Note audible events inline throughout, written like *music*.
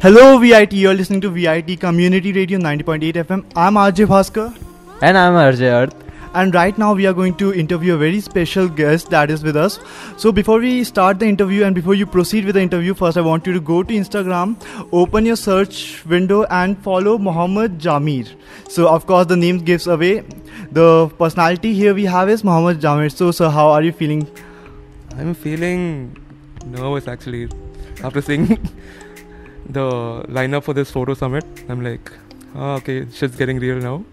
Hello, VIT. You're listening to VIT Community Radio 90.8 FM. I'm RJ Bhaskar. And I'm RJ Arth. And right now, we are going to interview a very special guest that is with us. So, before we start the interview and before you proceed with the interview, first I want you to go to Instagram, open your search window, and follow Mohamed Jameer. So, of course, the name gives away. The personality here we have is Mohamed Jameer. So, sir, how are you feeling? I'm feeling nervous actually after seeing the lineup for this photo summit. I'm like, oh, okay, shit's getting real now.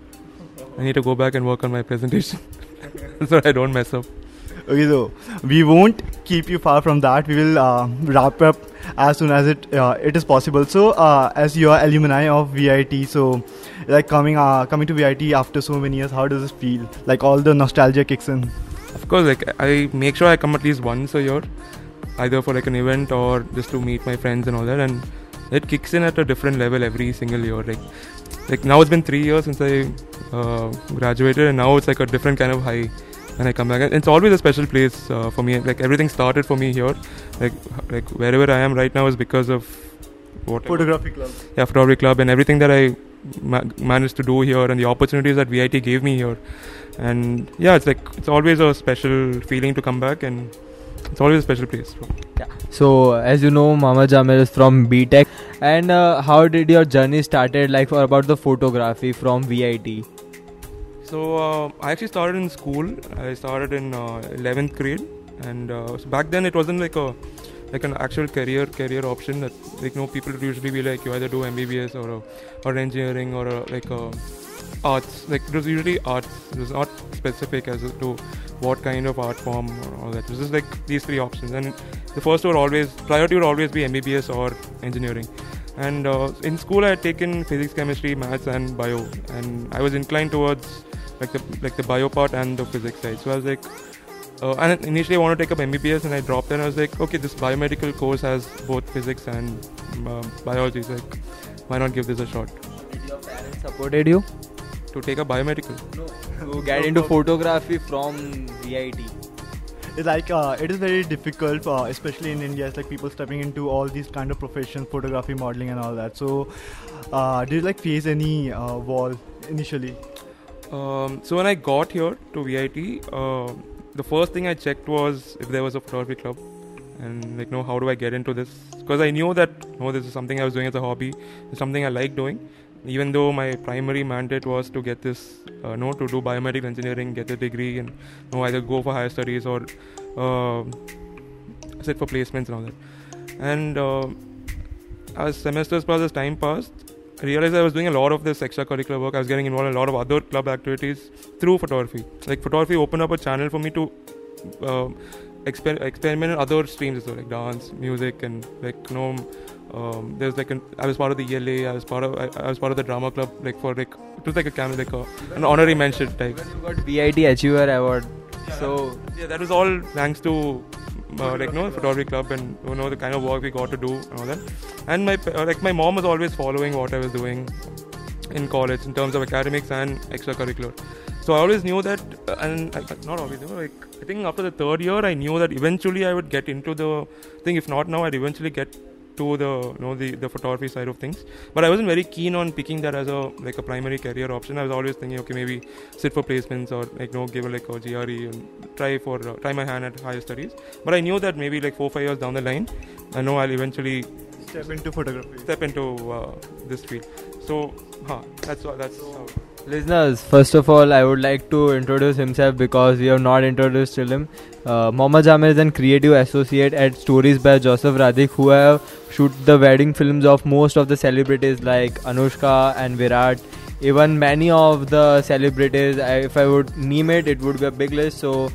I need to go back and work on my presentation *laughs* so I don't mess up. Okay, so we won't keep you far from that. We will uh, wrap up as soon as it uh, it is possible. So, uh, as you are alumni of VIT, so like coming uh, coming to VIT after so many years, how does it feel? Like all the nostalgia kicks in. Of course, like I make sure I come at least once a year, either for like an event or just to meet my friends and all that, and it kicks in at a different level every single year. Like like now it's been three years since I uh, graduated, and now it's like a different kind of high when I come back. And it's always a special place uh, for me. Like everything started for me here. Like like wherever I am right now is because of what photography club. Yeah, photography club, and everything that I ma- managed to do here, and the opportunities that VIT gave me here. And yeah, it's like it's always a special feeling to come back, and it's always a special place. Yeah. So as you know, Mohamed Jameer is from BTech. And uh, how did your journey started? Like for about the photography from VIT. So uh, I actually started in school. I started in uh, 11th grade, and uh, back then it wasn't like a like an actual career career option that like you know people usually be like you either do MBBS or a, or engineering or a, like a arts like it was usually arts it was not specific as to what kind of art form or all that it was just like these three options and the first would always priority would always be MBBS or engineering and uh, in school I had taken physics chemistry maths and bio. And I was inclined towards like the like the bio part and the physics side. So I was like uh, and initially I wanted to take up MBBS and I dropped it and I was like okay this biomedical course has both physics and um, biology so like why not give this a shot? Did your parents supported you? To take a biomedical. No. *laughs* To get into photography from VIT like uh, it is very difficult uh, especially in india it's like people stepping into all these kind of professions photography modeling and all that. So uh, did you like face any uh, wall initially? Um, so when i got here to vit uh, the first thing i checked was if there was a photography club and like no, how do i get into this? Because i knew that no this is something i was doing as a hobby. It's something i like doing even though my primary mandate was to get this uh, no to do biomedical engineering get a degree and no either go for higher studies or uh, sit for placements and all that and uh, as semesters passed as time passed I realized I was doing a lot of this extracurricular work. I was getting involved in a lot of other club activities through photography. Like photography opened up a channel for me to uh, exper- experiment in other streams as well, like dance, music, and like you know, um, there's like an, I was part of the ELA. I was part of I, I, was part of the drama club. Like for like it was like a camera like a, an honorary mention type. You got VIT Achiever Award. Yeah, so yeah, that was all thanks to uh, like no photography club and you know the kind of work we got to do and all that. And my uh, like my mom was always following what I was doing in college in terms of academics and extracurricular. So I always knew that, uh, and I, not always, like I think after the third year, I knew that eventually I would get into the thing. If not now, I'd eventually get to the you know the, the photography side of things. But i wasn't very keen on picking that as a like a primary career option. I was always thinking okay maybe sit for placements or like you know give a, like a gre and try for uh, try my hand at higher studies. But i knew that maybe like four five years down the line i know i'll eventually step into photography. step into uh, this field. So huh, that's that's how Listeners, first of all, I would like to introduce himself because we have not introduced him. Uh, Mohamed Jameer is an creative associate at Stories by Joseph Radhik, who have shoot the wedding films of most of the celebrities like Anushka and Virat. Even many of the celebrities, if I would name it, it would be a big list. So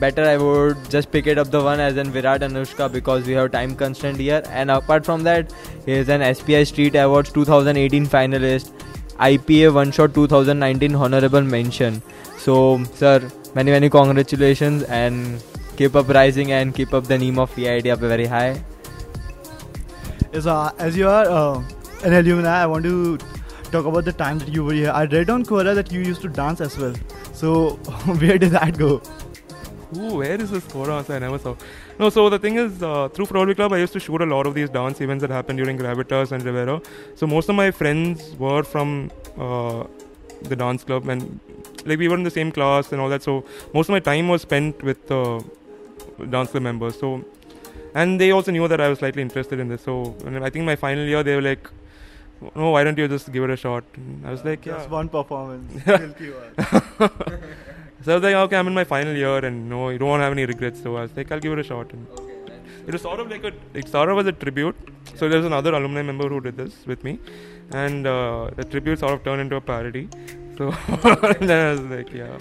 better I would just pick it up the one as in Virat Anushka because we have time constraint here. And apart from that, he is an SPI Street Awards 2018 finalist IPA One Shot 2019 honorable mention. So, sir, many many congratulations and keep up rising and keep up the name of VIT up very high. Yes, uh, as you are uh, an alumni, I want to talk about the time that you were here. I read on Quora that you used to dance as well. So, *laughs* where did that go? Who, where is this? So I never saw. No, so the thing is, uh, through Photography Club, I used to shoot a lot of these dance events that happened during Gravitas and Riviera. So most of my friends were from uh, the dance club, and like we were in the same class and all that. So most of my time was spent with uh, dance club members. So and they also knew that I was slightly interested in this. So I think my final year, they were like, "No, why don't you just give it a shot?" And I was like, "Yeah." Just one performance. *laughs* *laughs* So I was like, "Okay, I'm in my final year, and no, you don't want to have any regrets." So I was like, "I'll give it a shot." And it was sort of like a, it sort of was a tribute. So there's another alumni member who did this with me, and uh, the tribute sort of turned into a parody. So *laughs* then I was like, yeah.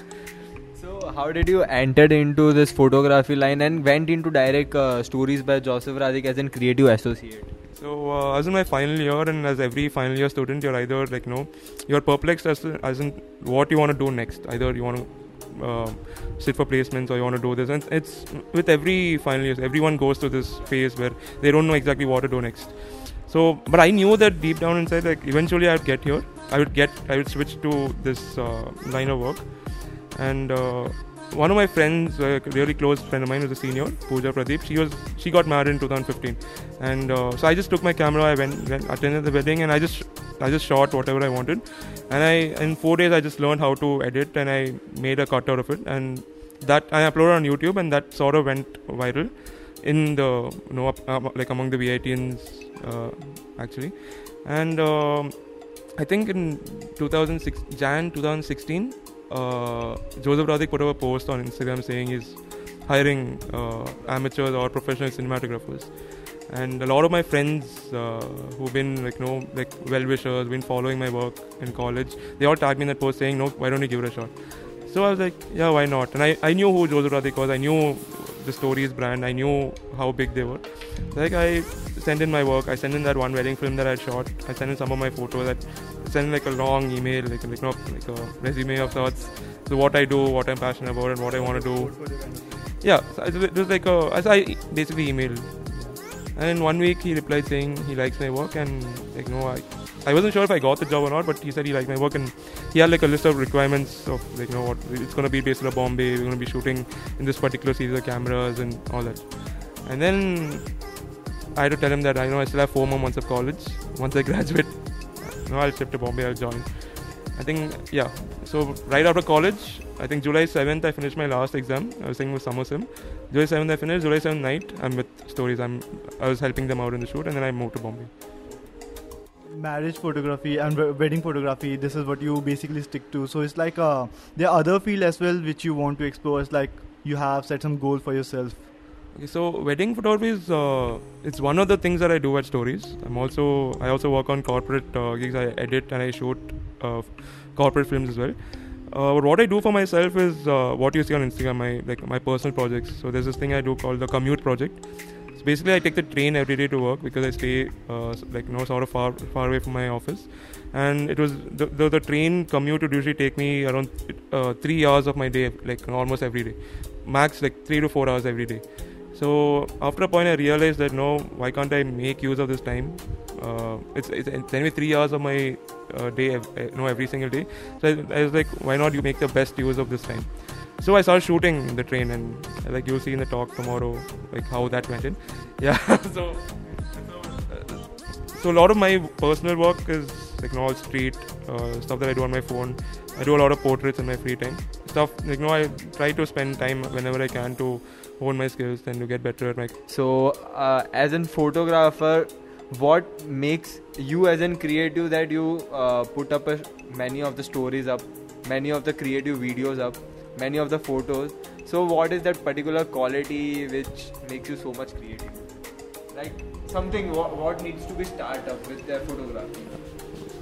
So, how did you enter into this photography line and went into direct uh, stories by Joseph Radhik as a creative associate? So uh, I was in my final year, and as every final year student, you're either like, you know, you're perplexed as, to, as in what you want to do next. Either you want to uh, sit for placements or you want to do this. And it's with every final year, everyone goes through this phase where they don't know exactly what to do next. So, but I knew that deep down inside, like eventually I'd get here. I would get, I would switch to this uh, line of work, and uh, one of my friends, a really close friend of mine, was a senior, Pooja Pradeep. She was she got married in 2015, and uh, so I just took my camera. I went, went attended the wedding, and I just I just shot whatever I wanted, and I in four days I just learned how to edit, and I made a cut out of it, and that I uploaded on YouTube, and that sort of went viral in the you know like among the VITians uh, actually, and um, I think in 2006 Jan 2016 uh, Joseph Radhik put up a post on Instagram saying he's hiring uh, amateurs or professional cinematographers. And a lot of my friends uh, who've been like, know, like well wishers, been following my work in college, they all tagged me in that post saying, no, why don't you give it a shot? So I was like, yeah, why not? And I, I knew who Joseph Radhik was. I knew the stories brand. I knew how big they were. Like I sent in my work. I sent in that one wedding film that I shot. I sent in some of my photos. I sent in like a long email, like like, like a resume of sorts. So what I do, what I'm passionate about, and what I want to do. Yeah, so it was like a. As I basically emailed, and in one week he replied saying he likes my work and like no, I. I wasn't sure if I got the job or not, but he said he liked my work and he had like a list of requirements of like you know what it's gonna be based in Bombay. We're gonna be shooting in this particular series of cameras and all that. And then I had to tell him that I know I still have four more months of college. Once I *laughs* graduate, know, I'll shift to Bombay. I'll join. I think yeah. So right after college, I think July 7th I finished my last exam. I was saying with Summer Sim. July 7th I finished. July 7th night I'm with Stories. I'm I was helping them out in the shoot, and then I moved to Bombay. Marriage photography and wedding photography. This is what you basically stick to. So it's like uh, there are other field as well which you want to explore. It's like you have set some goal for yourself. Okay, so wedding photography is uh, it's one of the things that I do at Stories. I'm also I also work on corporate uh, gigs. I edit and I shoot uh, corporate films as well. Uh, but what I do for myself is uh, what you see on Instagram, my like my personal projects. So there's this thing I do called the commute project. So basically, I take the train every day to work because I stay uh, like you know sort of far far away from my office, and it was the the, the train commute would usually take me around uh, three hours of my day, like almost every day, max like three to four hours every day. So after a point, I realized that no, why can't I make use of this time? Uh, it's, it's it's anyway three hours of my uh, day, you know, every single day. So I, I was like, why not you make the best use of this time? So I started shooting in the train, and like you'll see in the talk tomorrow, like how that went in. *laughs* Yeah. *laughs* so so, a lot of my personal work is like all street uh, stuff that I do on my phone. I do a lot of portraits in my free time. Stuff like you know, I try to spend time whenever I can to hone my skills and to get better at my So, uh, as a photographer, what makes you as an creative that you uh, put up a, many of the stories up, many of the creative videos up, many of the photos? So, what is that particular quality which makes you so much creative? Like something what, what needs to be start up with their photography?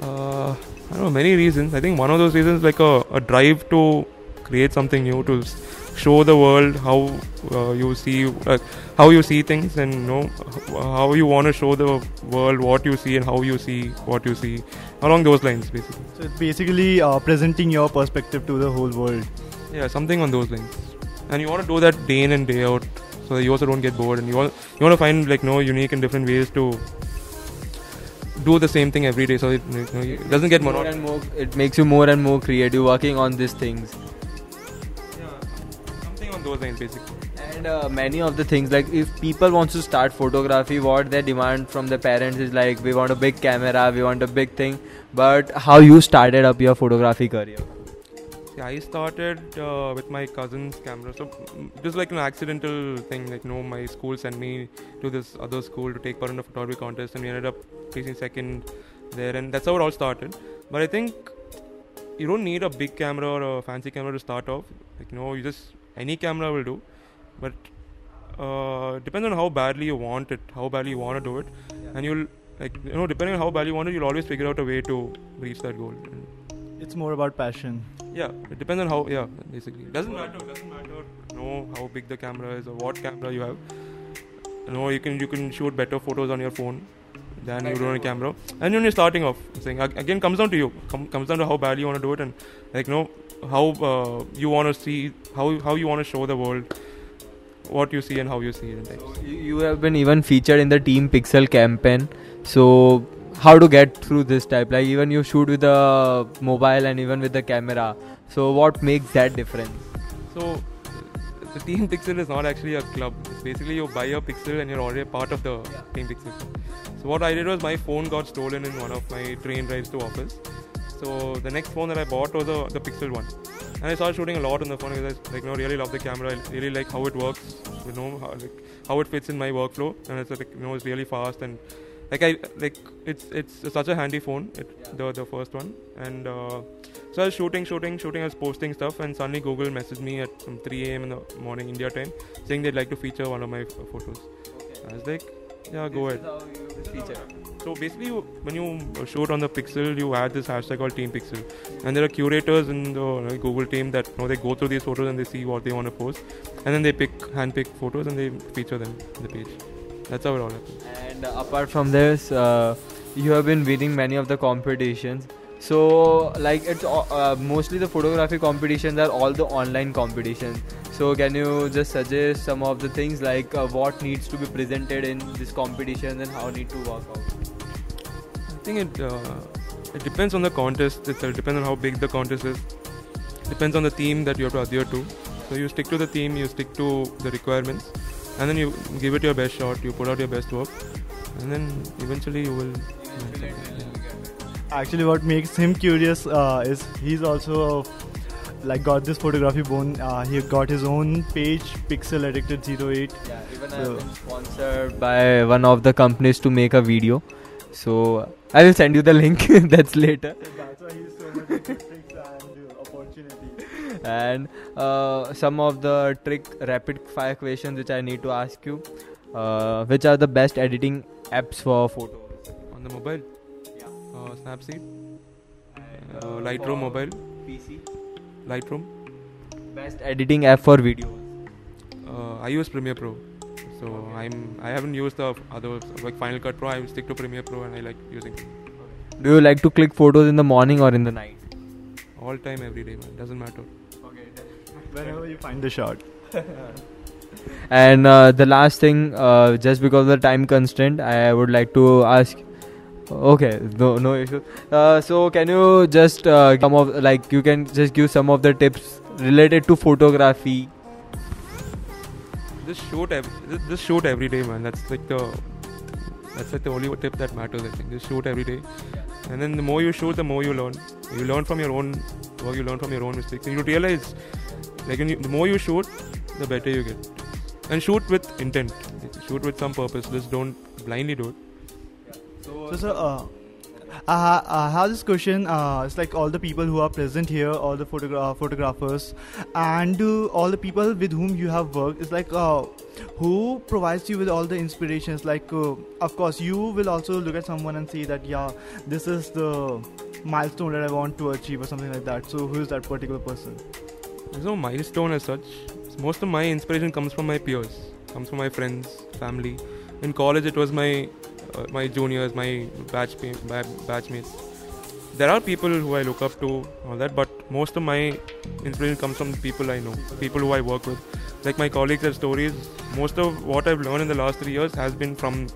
Uh, I don't know many reasons. I think one of those reasons like a, a drive to create something new to show the world how uh, you see uh, how you see things and you know how you want to show the world what you see and how you see what you see along those lines basically. So it's basically uh, presenting your perspective to the whole world. Yeah, something on those lines. And you want to do that day in and day out so that you also don't get bored and you want you want to find like no unique and different ways to do the same thing every day so it, you know, it doesn't get More monotonous. and more, it makes you more and more creative working on these things. Yeah, something on on those lines basically. And uh, many of the things like if people wants to start photography, what they demand from their parents is like we want a big camera, we want a big thing. But how you started up your photography career? Yeah, I started uh, with my cousin's camera. So was like an accidental thing. Like, no, my school sent me to this other school to take part in a photography contest, and we ended up placing second there, and that's how it all started. But I think you don't need a big camera or a fancy camera to start off. Like, you know, you just any camera will do. But uh, depends on how badly you want it, how badly you want to do it, and you'll like you know depending on how badly you want it, you'll always figure out a way to reach that goal. It's more about passion. yeah, it depends on how. Yeah, basically, doesn't matter. Doesn't matter. Know how big the camera is or what camera you have. You know, you can you can shoot better photos on your phone than you do on a camera. And when you're starting off, saying again comes down to you. Com- comes down to how badly you want to do it and like you know how uh, you want to see how how you want to show the world what you see and how you see it. Things. You have been even featured in the Team Pixel campaign. So how to get through this type? Like even you shoot with the mobile and even with the camera. So what makes that difference? So the Team Pixel is not actually a club. It's basically you buy a pixel and you're already a part of the Team Pixel. So what I did was my phone got stolen in one of my train rides to office. So the next phone that I bought was a, the Pixel one, and I started shooting a lot on the phone because I like you know really love the camera. I really like how it works. You know how, like how it fits in my workflow, and it's like you know it's really fast and like I like it's it's such a handy phone. It, the the first one and. Uh, so I was shooting, shooting, shooting. I was posting stuff, and suddenly Google messaged me at 3 a.m. in the morning India time, saying they'd like to feature one of my f- photos. I was like, yeah, go ahead. So basically, you, when you shoot on the Pixel, you add this hashtag called Team Pixel, and there are curators in the uh, Google team that you know they go through these photos and they see what they want to post, and then they pick handpick photos and they feature them on the page. That's how it all happens. And uh, apart from this, uh, you have been winning many of the competitions. So, like, it's uh, mostly the photography competitions are all the online competitions. So, can you just suggest some of the things like uh, what needs to be presented in this competition and how need to work out? I think it uh, it depends on the contest itself. It depends on how big the contest is. Depends on the theme that you have to adhere to. So you stick to the theme, you stick to the requirements, and then you give it your best shot. You put out your best work, and then eventually you will. yeah. Actually, what makes him curious uh, is he's also like got this photography bone. Uh, he got his own page, Pixel Addicted 08. Yeah, even I have I've been been sponsored by one of the companies to make a video. So, I will send you the link. *laughs* That's later. That's why he's so much tricks and uh, opportunity. and uh, some of the trick rapid fire questions which I need to ask you. Uh, which are the best editing apps for photos? On the mobile, Yeah. uh, Snapseed, And, uh, Lightroom mobile, PC. Lightroom. Best editing app for videos. Uh, I use Premiere Pro. So I'm I haven't used the other like Final Cut Pro. I stick to Premiere Pro and I like using it. Do you like to click photos in the morning or in the night? all time every day man. Doesn't matter. Okay. *laughs* Whenever you find the shot. *laughs* And uh, the last thing, uh, just because of the time constraint, I would like to ask. Okay, no, no issue. Uh, so, can you just uh, some of like you can just give some of the tips related to photography? Just shoot every just, shoot every day man. That's like the that's like the only tip that matters. I think just shoot every day, and then the more you shoot, the more you learn. You learn from your own work. You learn from your own mistakes, and you realize like you, the more you shoot, the better you get. And shoot with intent. Shoot with some purpose. Just don't blindly do it. So, sir, uh, I, I have this question. Uh, it's like all the people who are present here, all the photogra- photographers, and uh, all the people with whom you have worked. It's like uh, who provides you with all the inspirations. Like, uh, of course, you will also look at someone and see that, yeah, this is the milestone that I want to achieve, or something like that. So, who is that particular person? There's no milestone as such. Most of my inspiration comes from my peers, comes from my friends, family. In college, it was my uh, my juniors, my batch ba- batchmates. There are people who I look up to, all that, but most of my inspiration comes from people I know, people who I work with. Like my colleagues and stories. Most of what I've learned in the last three years has been from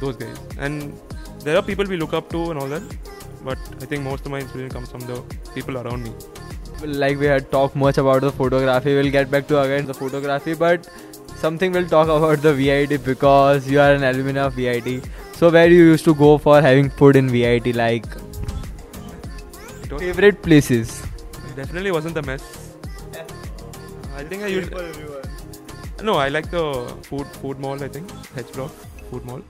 those guys. And there are people we look up to and all that, but I think most of my inspiration comes from the people around me. like we had talked much about the photography. We'll get back to again the photography, but something we'll talk about the VIT because you are an alumni of VIT. So where do you used to go for having food in VIT, like favorite places. it definitely wasn't the mess. I think I used. No, I like the food food mall. I think H block food mall,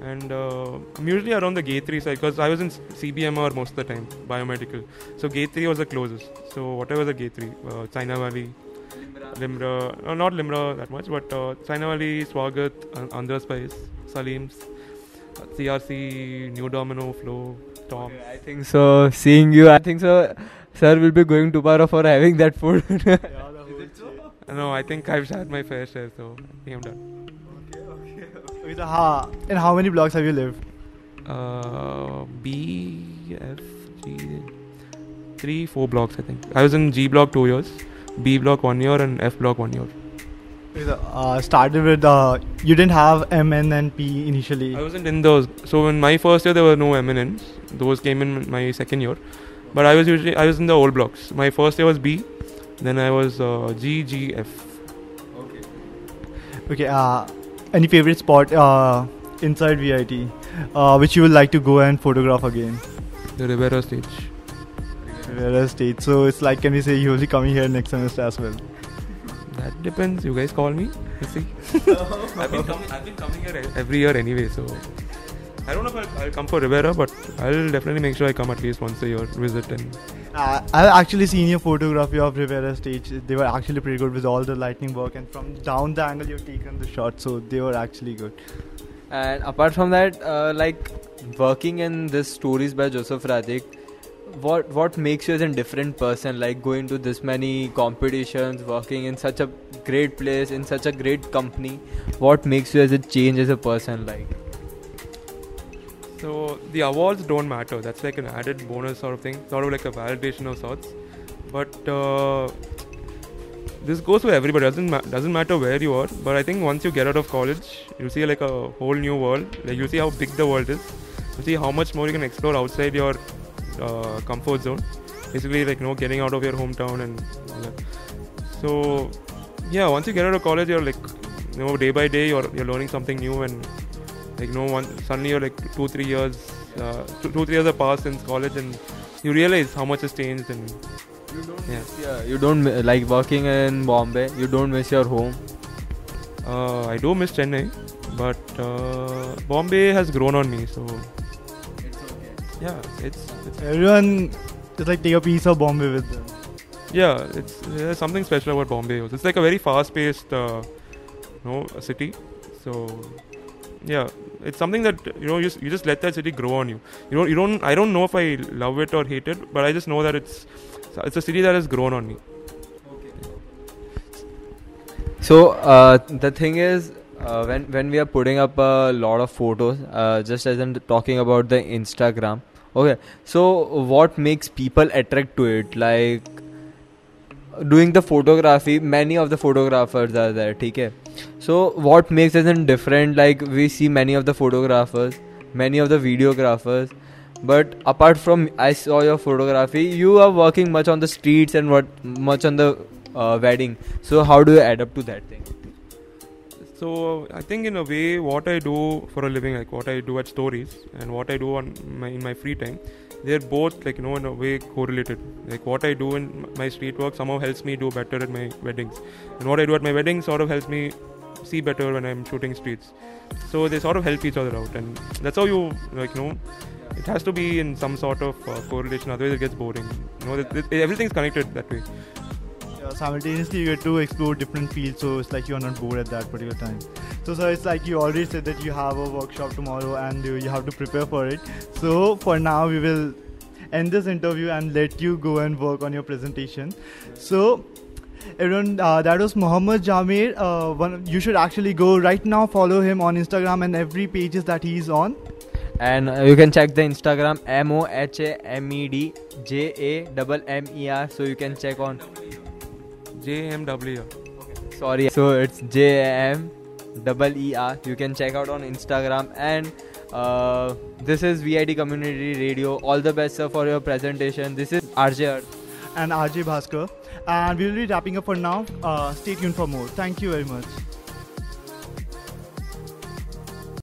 and uh, I'm usually around the gate three side because I was in CBMR most of the time, biomedical. So gate three was the closest. So whatever the gate three, uh, China Valley, Limra, uh, not Limra that much, but uh, China Valley, Swagat, uh, Andhra Spice, Salim's, uh, CRC, New Domino, Flow, Tom. I think so. Seeing you, I think so. Sir will be going to Para for having that food. *laughs* No, I think I've had my fair share, so I think I'm done. Okay, so how, in how many blocks have you lived? Uh, B, F, G, three, four blocks, I think. I was in G block two years, B block one year, and F block one year. Uh, started with uh, you didn't have M, N, and P initially. I wasn't in those. So in my first year, there were no eminence. Those came in my second year. But I was usually I was in the old blocks. My first year was B, then I was uh, G, G, F. Okay, Okay. uh, any favorite spot uh, inside VIT uh, which you would like to go and photograph again? The Riviera stage. Riviera State. So it's like, can we say you will be coming here next semester as well? That depends. You guys call me. Let's see. *laughs* I've, been coming, I've been coming here every year anyway, so I don't know if I'll, I'll come for Riviera, but I'll definitely make sure I come at least once a year, visit and Uh, I've actually seen your photography of Riviera Stage. They were actually pretty good with all the lighting work, and from down the angle you've taken the shot, so they were actually good. And apart from that, uh, like working in this stories by Joseph Radhik, what what makes you as a different person? Like going to this many competitions, working in such a great place, in such a great company. What makes you as a change as a person? Like So the awards don't matter. That's like an added bonus sort of thing, sort of like a validation of sorts. But uh, this goes for everybody. Doesn't ma- doesn't matter where you are. But I think once you get out of college, you see like a whole new world. Like you see how big the world is. You see how much more you can explore outside your uh, comfort zone. Basically, like you know, getting out of your hometown and. So yeah, once you get out of college, you're like you know, day by day, you're you're learning something new and like you know one suddenly you're like two three years uh, two, two three years have passed since college and you realize how much has changed and you don't Yeah. miss, yeah, you don't like working in Bombay. You don't miss your home. uh, I do miss Chennai but uh, Bombay has grown on me so yeah it's, it's Everyone just like take a piece of Bombay with them. yeah it's there's something special about Bombay also. it's like a very fast paced uh, you know city so yeah it's something that you know you, you just let that city grow on you you don't you don't I don't know if I love it or hate it but I just know that it's it's a city that has grown on me So uh, the thing is, uh, when when we are putting up a lot of photos, uh, just as I'm talking about the Instagram. Okay, so what makes people attract to it? Like doing the photography, many of the photographers are there. Okay, so what makes it different? Like we see many of the photographers, many of the videographers. But apart from I saw your photography, you are working much on the streets and what much on the uh, wedding. So how do you adapt to that thing? So I think in a way, what I do for a living, like what I do at stories and what I do on my, in my free time, they're both like you know in a way correlated. Like what I do in my street work somehow helps me do better at my weddings, and what I do at my weddings sort of helps me see better when I'm shooting streets. So they sort of help each other out, and that's how you like you know. It has to be in some sort of uh, correlation, otherwise it gets boring. You know, th- th- everything's connected that way. Yeah, simultaneously you get to explore different fields, so it's like you're not bored at that particular time. So, so it's like you already said that you have a workshop tomorrow and you you have to prepare for it. So for now, we will end this interview and let you go and work on your presentation. So. Everyone, uh, that was Mohamed Jameer. Uh, one, you should actually go right now. Follow him on Instagram and every pages that he's on. And uh, you can check the Instagram M O H A M E D J A M E R. So you can check on. JMW. Sorry, so it's J A M double E R. You can check out on Instagram and. Uh, this is VIT Community Radio. All the best, sir, for your presentation. This is RJ Arth. and RJ Bhaskar. And we will be wrapping up for now. Uh, stay tuned for more. Thank you very much.